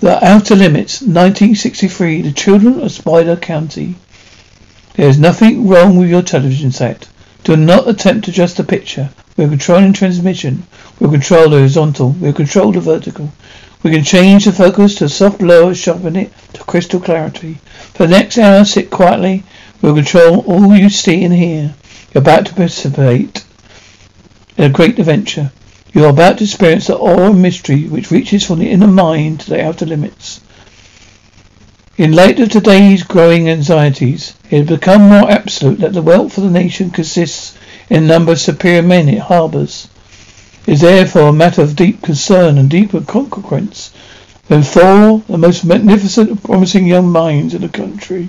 The Outer Limits, 1963. The Children of Spider County. There is nothing wrong with your television set. Do not attempt to adjust the picture. We are controlling transmission. We control the horizontal. We control the vertical. We can change the focus to soft blur, sharpen it to crystal clarity. For the next hour, sit quietly. We will control all you see and hear. You're about to participate in a great adventure. You are about to experience the awe and mystery which reaches from the inner mind to the outer limits. In light of today's growing anxieties, it has become more absolute that the wealth of the nation consists in a number of superior men it harbours. It is therefore a matter of deep concern and deeper consequence when four the most magnificent and promising young minds in the country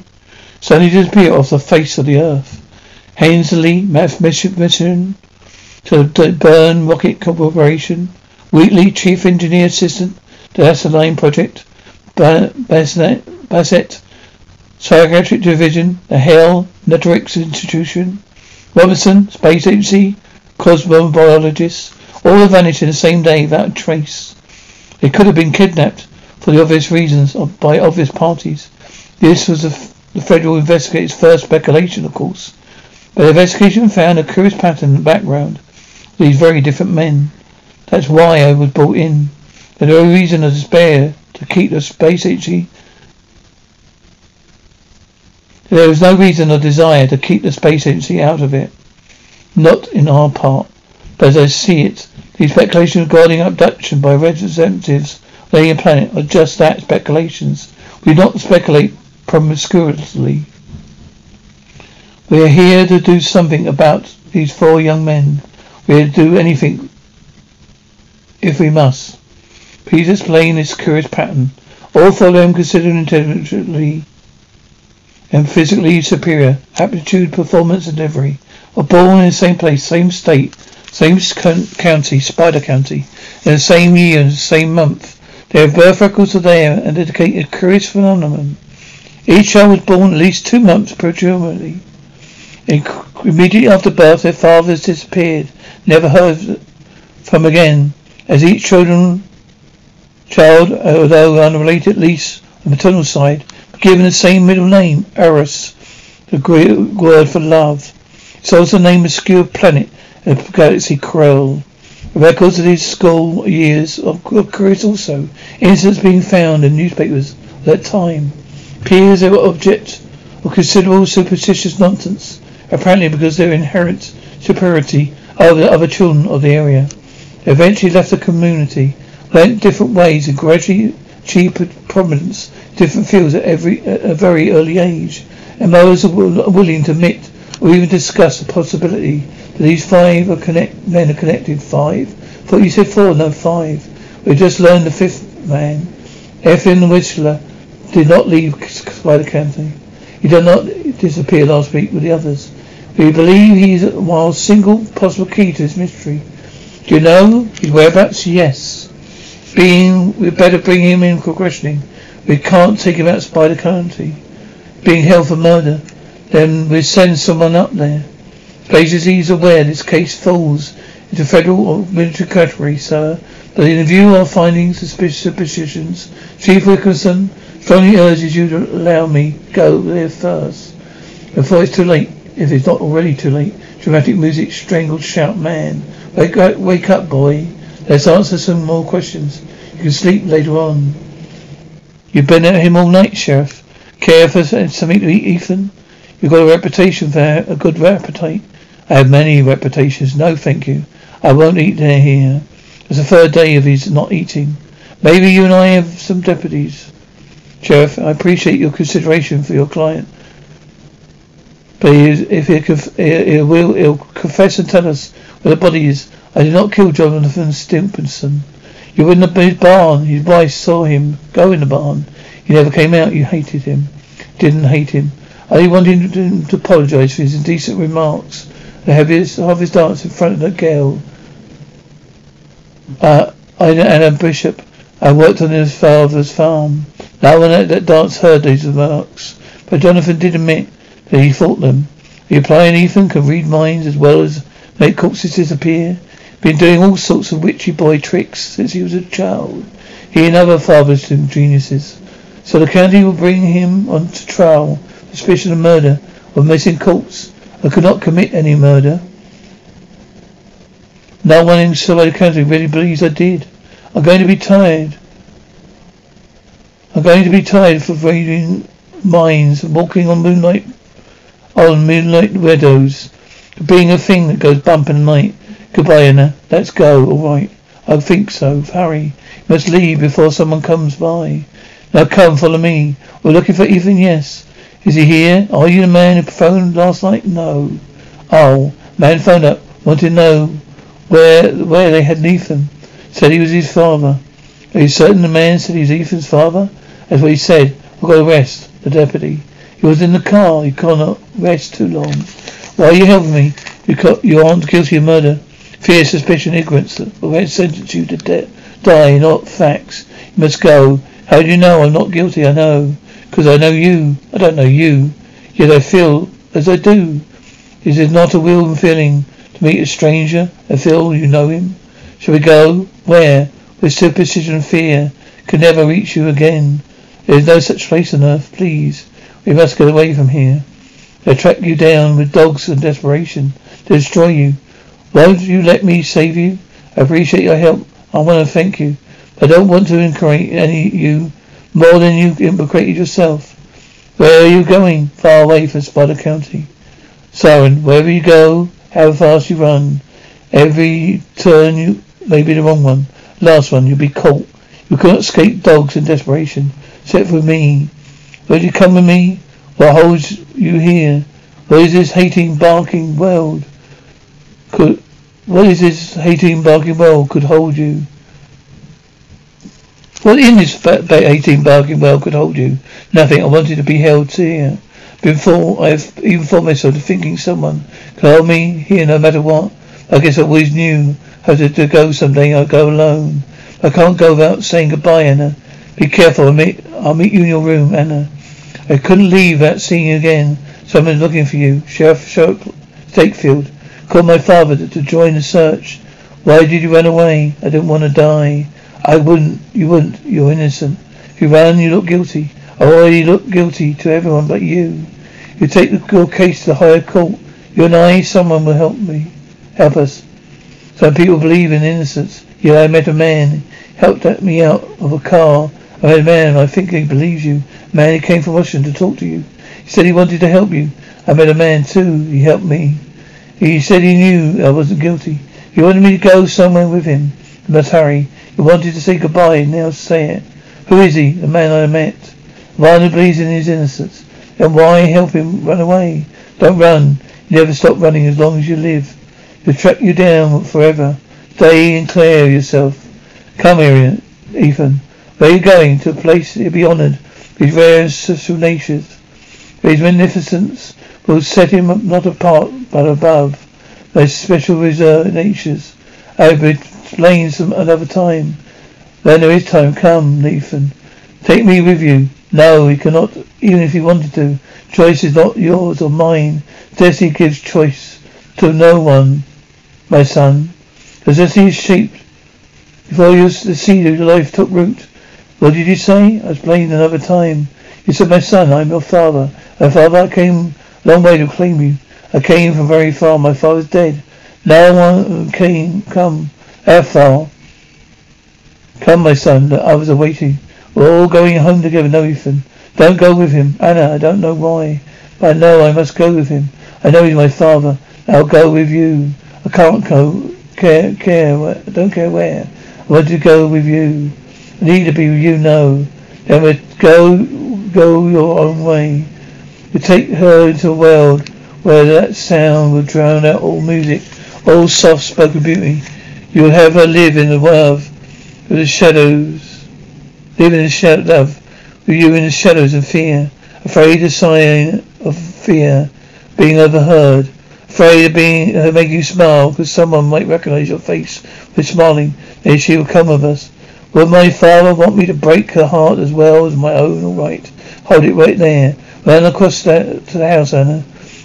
suddenly disappear off the face of the earth. Hensley, mathematician, to the Burn Rocket Corporation, Wheatley, Chief Engineer Assistant to the Line Project, Bassett, Psychiatric Division, the Hale Networks Institution, Robinson, Space Agency, Cosmobiologist, all have vanished in the same day without a trace. They could have been kidnapped for the obvious reasons by obvious parties. This was the, the federal investigator's first speculation, of course. But the investigation found a curious pattern in the background these very different men. That's why I was brought in. There's no reason to despair to keep the space agency. There is no reason or desire to keep the space agency out of it. Not in our part. But as I see it, the speculations regarding abduction by representatives of the alien planet are just that, speculations. We do not speculate promiscuously. We are here to do something about these four young men. We'll do anything if we must. Please explain this curious pattern. All four of them considered intelligently and physically superior, aptitude, performance, and delivery, are born in the same place, same state, same county, Spider County, in the same year, the same month. Their birth records are there and indicate a curious phenomenon. Each child was born at least two months prematurely. Immediately after birth, their fathers disappeared, never heard from again. As each children, child, uh, although unrelated at least the maternal side, given the same middle name, Eros, the Greek word for love. so It's also named obscure planet in the galaxy Krell. Records of these school years of curious also. Incidents being found in newspapers at that time. Appears they were object of considerable superstitious nonsense apparently because their inherent superiority over the other children of the area. They eventually left the community, went different ways and gradually achieved prominence in different fields at every at a very early age. And mothers are willing to admit or even discuss the possibility that these five are connect, men are connected. Five? Thought you said four, no five. We just learned the fifth man. Efren Whistler did not leave Spider County. He did not disappear last week with the others. We believe he's while single possible key to this mystery. Do you know his whereabouts? Yes. Being we better bring him in for questioning. We can't take him out Spider County. Being held for murder. Then we send someone up there. Places he's aware this case falls into federal or military category, sir. But in view of findings, suspicions, Chief Wilkinson strongly urges you to allow me go there first. Before it's too late if it's not already too late. Dramatic music, strangled shout, man. Wake up, wake up, boy. Let's answer some more questions. You can sleep later on. You've been at him all night, Sheriff. Care for something to eat, Ethan? You've got a reputation for a good appetite. I have many reputations. No, thank you. I won't eat there here. It's the third day of his not eating. Maybe you and I have some deputies. Sheriff, I appreciate your consideration for your client. But he is, if he, conf- he, he will, he'll confess and tell us where the body is. I did not kill Jonathan Stimpson. You were in the barn. His wife saw him go in the barn. He never came out. You hated him. Didn't hate him. I wanted him to apologise for his indecent remarks. The heaviest of his dance in front of the girl. Uh, I, Anna Bishop. I worked on his father's farm. No one at that dance heard these remarks. But Jonathan did admit that he thought them. The applying Ethan can read minds as well as make corpses disappear. Been doing all sorts of witchy boy tricks since he was a child. He and other fathers geniuses. So the county will bring him on to trial suspicion of murder of missing corpse. I could not commit any murder. No one in the county really believes I did. I'm going to be tired. I'm going to be tired for raiding mines, walking on moonlight, on moonlight meadows, being a thing that goes bump in the night. Goodbye, Anna. Let's go. All right. I think so. Hurry. You must leave before someone comes by. Now come, follow me. We're looking for Ethan, yes. Is he here? Are you the man who phoned last night? No. Oh, man phoned up. Wanted to know where where they had Ethan. Said he was his father. Are you certain the man said he was Ethan's father? That's what he said. I've got to rest. The deputy. He was in the car. You cannot rest too long. Why are you helping me? You, you aren't guilty of murder. Fear, suspicion, ignorance. The arrest sentence you to de- die, not facts. You must go. How do you know I'm not guilty? I know. Because I know you. I don't know you. Yet I feel as I do. Is it not a weird feeling to meet a stranger and feel you know him? Shall we go? Where? Where superstition and fear can never reach you again. There is no such place on earth. Please. We must get away from here. They track you down with dogs and desperation to destroy you. Won't you let me save you? I appreciate your help. I want to thank you. I don't want to incriminate any you more than you implicated yourself. Where are you going? Far away from Spider County. Siren, wherever you go, how fast you run. Every turn you may be the wrong one. Last one, you'll be caught. You cannot escape dogs in desperation. Except for me. Will you come with me? What holds you here? What is this hating, barking world? Could what is this hating, barking world could hold you? What in this hating, barking world could hold you? Nothing. I wanted to be held here. Before I've even thought myself to thinking someone could hold me here no matter what. I guess I always knew how to, to go someday. I'd go alone. I can't go without saying goodbye, Anna. Be careful. I'll meet, I'll meet you in your room, Anna. Uh, I couldn't leave without seeing you again. Someone's looking for you. Sheriff Sheriff Stakefield called my father to, join the search. Why did you run away? I didn't want to die. I wouldn't. You wouldn't. You're innocent. If you ran, you look guilty. I already look guilty to everyone but you. You take the, your case to the higher court. You and I, someone will help me. Help us. Some people believe in innocence. Yeah, I met a man. He helped me out of a car. I met a man. I think he believes you. Man who came from Washington to talk to you. He said he wanted to help you. I met a man too. He helped me. He said he knew I wasn't guilty. He wanted me to go somewhere with him. I must hurry. He wanted to say goodbye. Now say it. Who is he? The man I met. One who believes in his innocence. And why help him run away? Don't run. You never stop running as long as you live. He'll track you down forever. Stay and clear yourself. Come here, Ethan. Where are going? To a place you'll be honoured. His rare natures. His magnificence will set him not apart but above. Those special reserved natures. I have explain some another time. When there is time, come, Nathan. Take me with you. No, he cannot, even if he wanted to. Choice is not yours or mine. Destiny gives choice to no one, my son. As destiny is shaped before you, the seed of your life took root. What did you say? I explained another time. You said, my son, I'm your father. My father came a long way to claim you. I came from very far. My father's dead. Now one came, come. How Come, my son, I was awaiting. We're all going home together, no, Ethan. Don't go with him. Anna, I don't know why, but I know I must go with him. I know he's my father. I'll go with you. I can't go, care, care, I don't care where. I want to go with you. Need be you, know. Then we go, go your own way. You take her into a world where that sound will drown out all music, all soft-spoken beauty. You will have her live in the world of the shadows, live in the shadow love with you in the shadows of fear, afraid of sign of fear, being overheard, afraid of being uh, make you smile because someone might recognize your face with smiling. Then she will come with us. Will my father want me to break her heart as well as my own? All right, hold it right there. Run across the, to the house, Anna.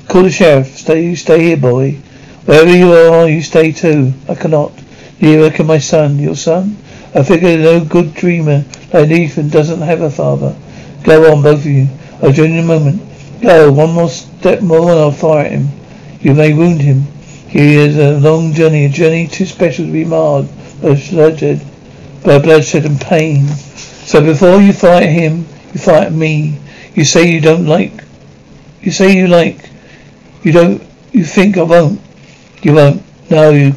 Call the sheriff. Stay, stay here, boy. Wherever you are, you stay too. I cannot. Neither can my son. Your son? I figure no good dreamer like Ethan doesn't have a father. Go on, both of you. I'll join you in a moment. Go, one more step more and I'll fire at him. You may wound him. He is a long journey, a journey too special to be marred by bloodshed, by bloodshed and pain. So before you fight him, you fight me. You say you don't like. You say you like. You don't. You think I won't. You won't. No, you.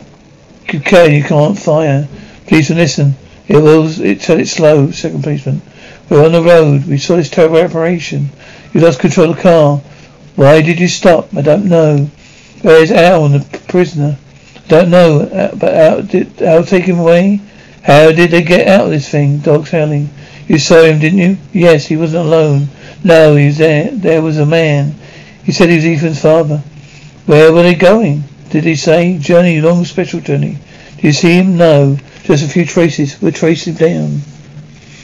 You can. You can't fire. Please listen. It will. It tell it slow. Second policeman. We're on the road. We saw this terrible operation. You lost control of the car. Why did you stop? I don't know. Where's Al, the prisoner? I don't know. Uh, but Al, did Al take him away? How did they get out of this thing? Dogs howling. You saw him, didn't you? Yes, he wasn't alone. No, he was there. There was a man. He said he was Ethan's father. Where were they going? Did he say? Journey, long special journey. Did you see him? No. Just a few traces. We'll trace him down.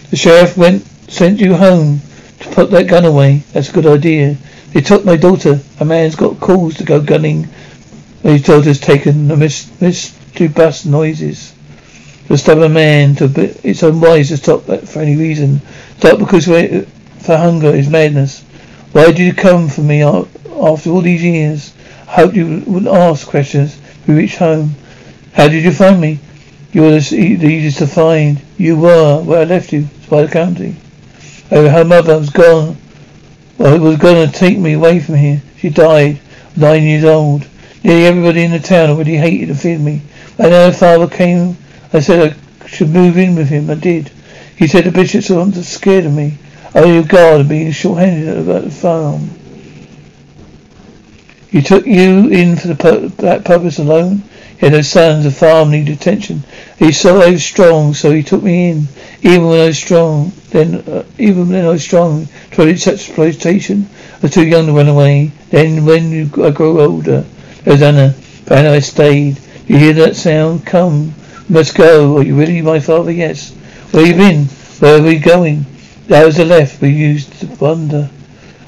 The sheriff went, sent you home to put that gun away. That's a good idea. They took my daughter. A man's got calls to go gunning. His daughter's taken a miss, miss to bust noises. A man to be, it's unwise to stop that for any reason. Stop because for hunger is madness. Why did you come for me after all these years? I hoped you wouldn't ask questions. We reached home. How did you find me? You were the easiest to find. You were where I left you, Spider County. Oh, her mother was gone. Well, it was going to take me away from here. She died, nine years old. Nearly everybody in the town already hated and feared me. When her father came, I said I should move in with him. I did. He said the bishop's not scared of me. Oh, you God, of being short-handed about the farm. He took you in for pur- that purpose alone? He had no sons, the farm needed attention. He saw I was strong, so he took me in. Even when I was strong, then, uh, even when I was strong, tried to such exploitation. I was too young to run away. Then, when I grew older, there was Anna. Anna, I stayed. You hear that sound? Come. Must go. Are you really my father? Yes. Where you been? Where are we going? That was the left we used to wander.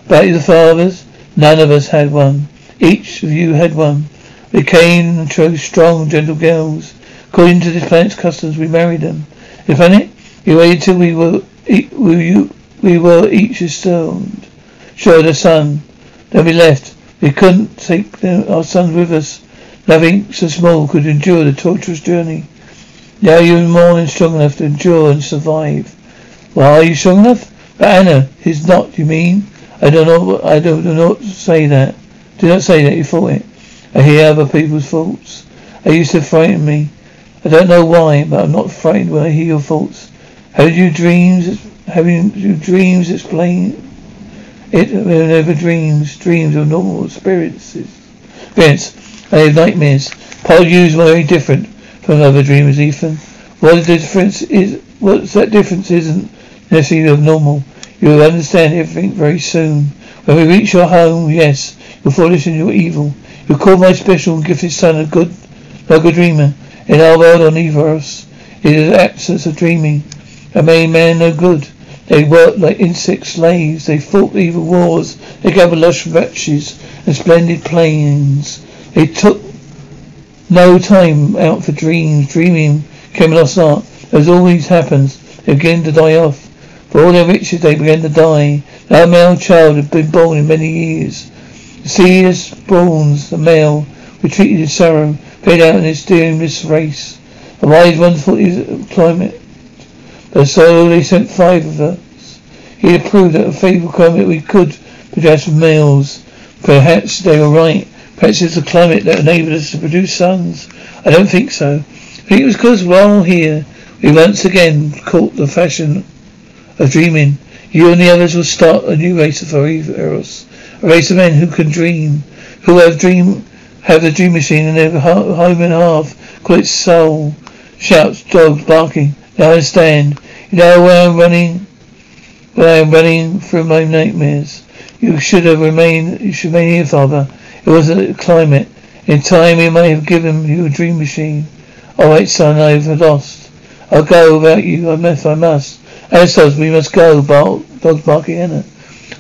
About the fathers, none of us had one. Each of you had one. We came and chose strong, gentle girls. According to this planet's customs, we married them. The planet, we waited till we were, we, we were each astoned. Showed a son. Then we left. We couldn't take our sons with us. Nothing so small could endure the torturous journey. Now you're more than strong enough to endure and survive. Well, are you strong enough? But Anna is not, you mean? I don't know, I don't, do not say that. Do not say that you thought it. I hear other people's thoughts. They used to frighten me. I don't know why, but I'm not frightened when I hear your thoughts. How did your dreams, having your dreams explain it? Never dreams, dreams of normal experiences. Experience. I have nightmares. Paul you is very different from other dreamers, Ethan. What the difference is, what's that difference isn't necessarily of normal. You will understand everything very soon. When we reach your home, yes, you're foolish and you're evil. You call my special and gifted son a good, like a dreamer. In our world, on either of us, it is absence of dreaming. A made man no good. They worked like insect slaves. They fought evil wars. They gathered lush riches and splendid plains. They took no time out for dreams. Dreaming came lost art. As always happens, they begin to die off. For all their riches, they began to die. That male child had been born in many years. The seers, bronze, the male, retreated in sorrow, fade out in its doomless race. A wise, wonderful climate. But so they sent five of us. He had proved that a favorable climate we could produce males. Perhaps they were right. Perhaps it's the climate that enabled us to produce sons. I don't think so. I think it was because while here, we once again caught the fashion of dreaming. You and the others will start a new race of Eros. A race of men who can dream, who have dream, have the dream machine in their home and half, call it soul. Shouts, dogs barking. Now I understand. You know where I'm running, where I am running through my nightmares. You should have remained, you should remain here, father. It was a climate. In time, we may have given you a dream machine. All right, son, I've lost. I'll go without you. I must. I must. We must go, Bark, dogs barking Anna.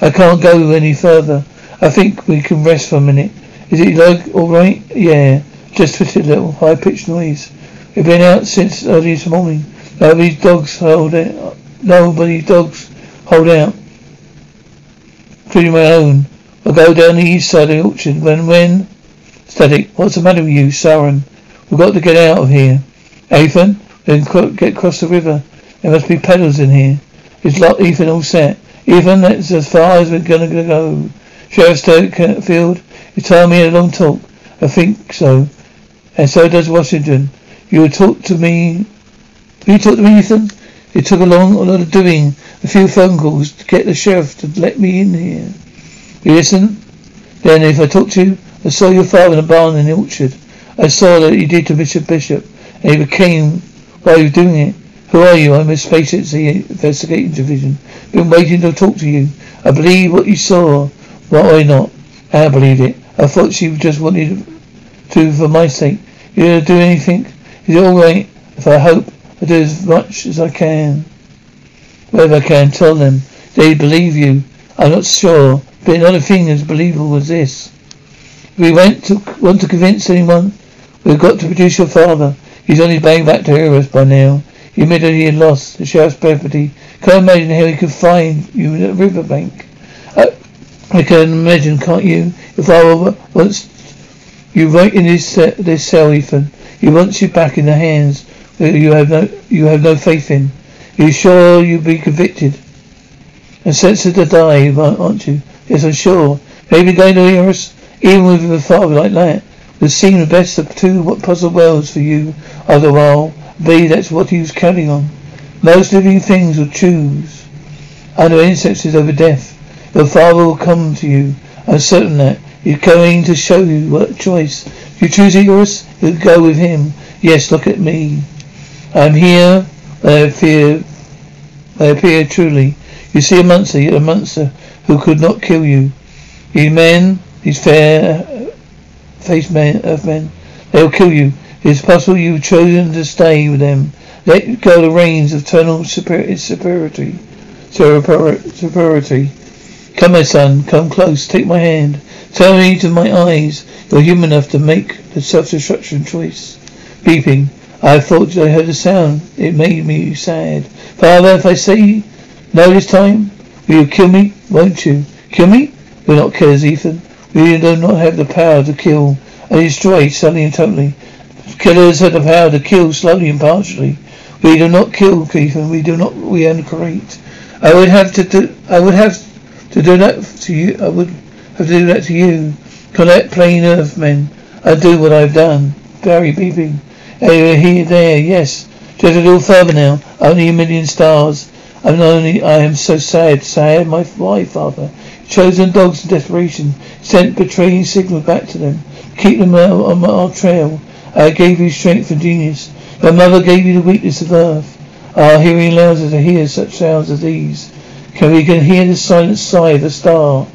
I can't go any further. I think we can rest for a minute. Is it like alright? Yeah. Just a little high pitched noise. We've been out since early this morning. Nobody's dogs hold out. Nobody's dogs hold out. Including my own. I'll go down the east side of the orchard. When, when? Static. What's the matter with you, Siren? We've got to get out of here. Ethan, then get across the river. There must be pedals in here. Is lot Ethan all set? Ethan, that's as far as we're gonna go. Sheriff uh, Field, you told me a long talk. I think so. And so does Washington. You will talk to me. You talk to me, Ethan? It took a long a lot of doing, a few phone calls to get the sheriff to let me in here. You listen? Then if I talk to you, I saw your father in a barn in the orchard. I saw that you did to Bishop Bishop, and he became while you were doing it. Who are you? I'm a Space Agency Investigating Division. Been waiting to talk to you. I believe what you saw. Why not? I believed it. I thought she just wanted to for my sake. You gonna do anything? Is it alright if I hope I do as much as I can? Whatever I can, tell them. They believe you. I'm not sure, but not a thing as believable as this. If we went to want to convince anyone, we've got to produce your father. He's on his way back to hear us by now. You admitted he had lost the sheriff's property. Can't imagine how he could find you at the riverbank? Uh, I can imagine, can't you? If I were once you right in this uh, this cell, Ethan. He wants you back in the hands that you have no you have no faith in. Are you sure you'll be convicted and sentenced to die, aren't you? Yes, I'm sure. Maybe going to hear us, even with a father like that, would seem the best of two possible worlds for you. Other while, that's what he was counting on. Most living things will choose under instances over death. Your father will come to you. I'm certain that. He's going to show you what choice. If you choose Icarus, you'll go with him. Yes, look at me. I'm here. I fear. I appear truly. You see a monster, you're a monster who could not kill you. These men, these fair faced men, earth men, they'll kill you. It's possible you've chosen to stay with them. Let go the reins of eternal superiority. Superiority. Come, my son. Come close. Take my hand. Tell me to my eyes. You're human enough to make the self-destruction choice. Beeping. I thought I heard a sound. It made me sad. Father, if I say no this time, will you kill me? Won't you? Kill me? We're not killers, Ethan. We do not have the power to kill and destroy suddenly and totally. Killers have the power to kill slowly and partially. We do not kill, Ethan. We do not. We create. I would have to do. I would have to do that to you. I would have to do that to you. Collect plain earth men. I do what I've done. Barry beeping. Hey, here, there. Yes. Just a little further now. Only a million stars. I'm only. I am so sad. Sad. My wife, father. Chosen dogs in desperation. Sent betraying signals back to them. Keep them on our trail. I gave you strength and genius. Your mother gave you the weakness of earth. Our hearing allows us to hear such sounds as these. Can we can hear the silent sigh of a star?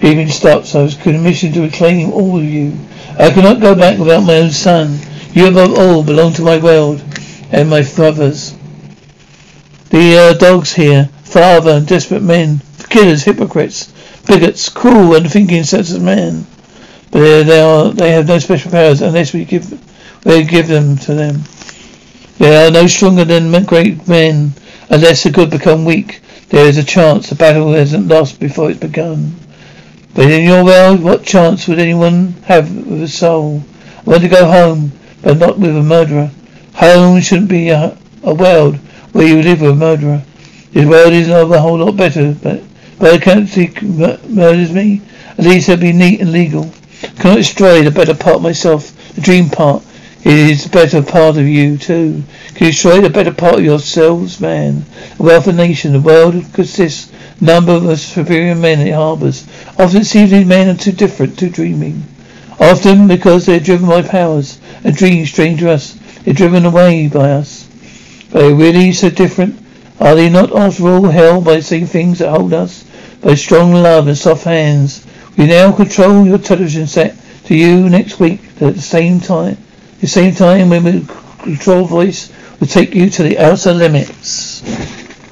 Breathing stops. I was commissioned to reclaim all of you. I cannot go back without my own son. You above all belong to my world and my brothers. The uh, dogs here, father and desperate men, killers, hypocrites, bigots, cruel and thinking sets of men. But they, they are they have no special powers unless we give we give them to them. They are no stronger than great men. Unless the good become weak, there is a chance the battle hasn't lost before it's begun. But in your world, what chance would anyone have with a soul? I want to go home, but not with a murderer. Home shouldn't be a, a world where you live with a murderer. This world is a whole lot better, but I can't see murders me. At least it'll be neat and legal. Cannot destroy the better part of myself, the dream part. It is the better part of you, too. Can you destroy the better part of yourselves, man? The wealth of nation, the world consists number of superior men it harbours. Often it seems these men are too different, too dreaming. Often because they're driven by powers, a dream strange to us. They're driven away by us. Are they really so different? Are they not after all held by the same things that hold us? By strong love and soft hands. We now control your television set to you next week at the same time the same time when we control voice will take you to the outer limits.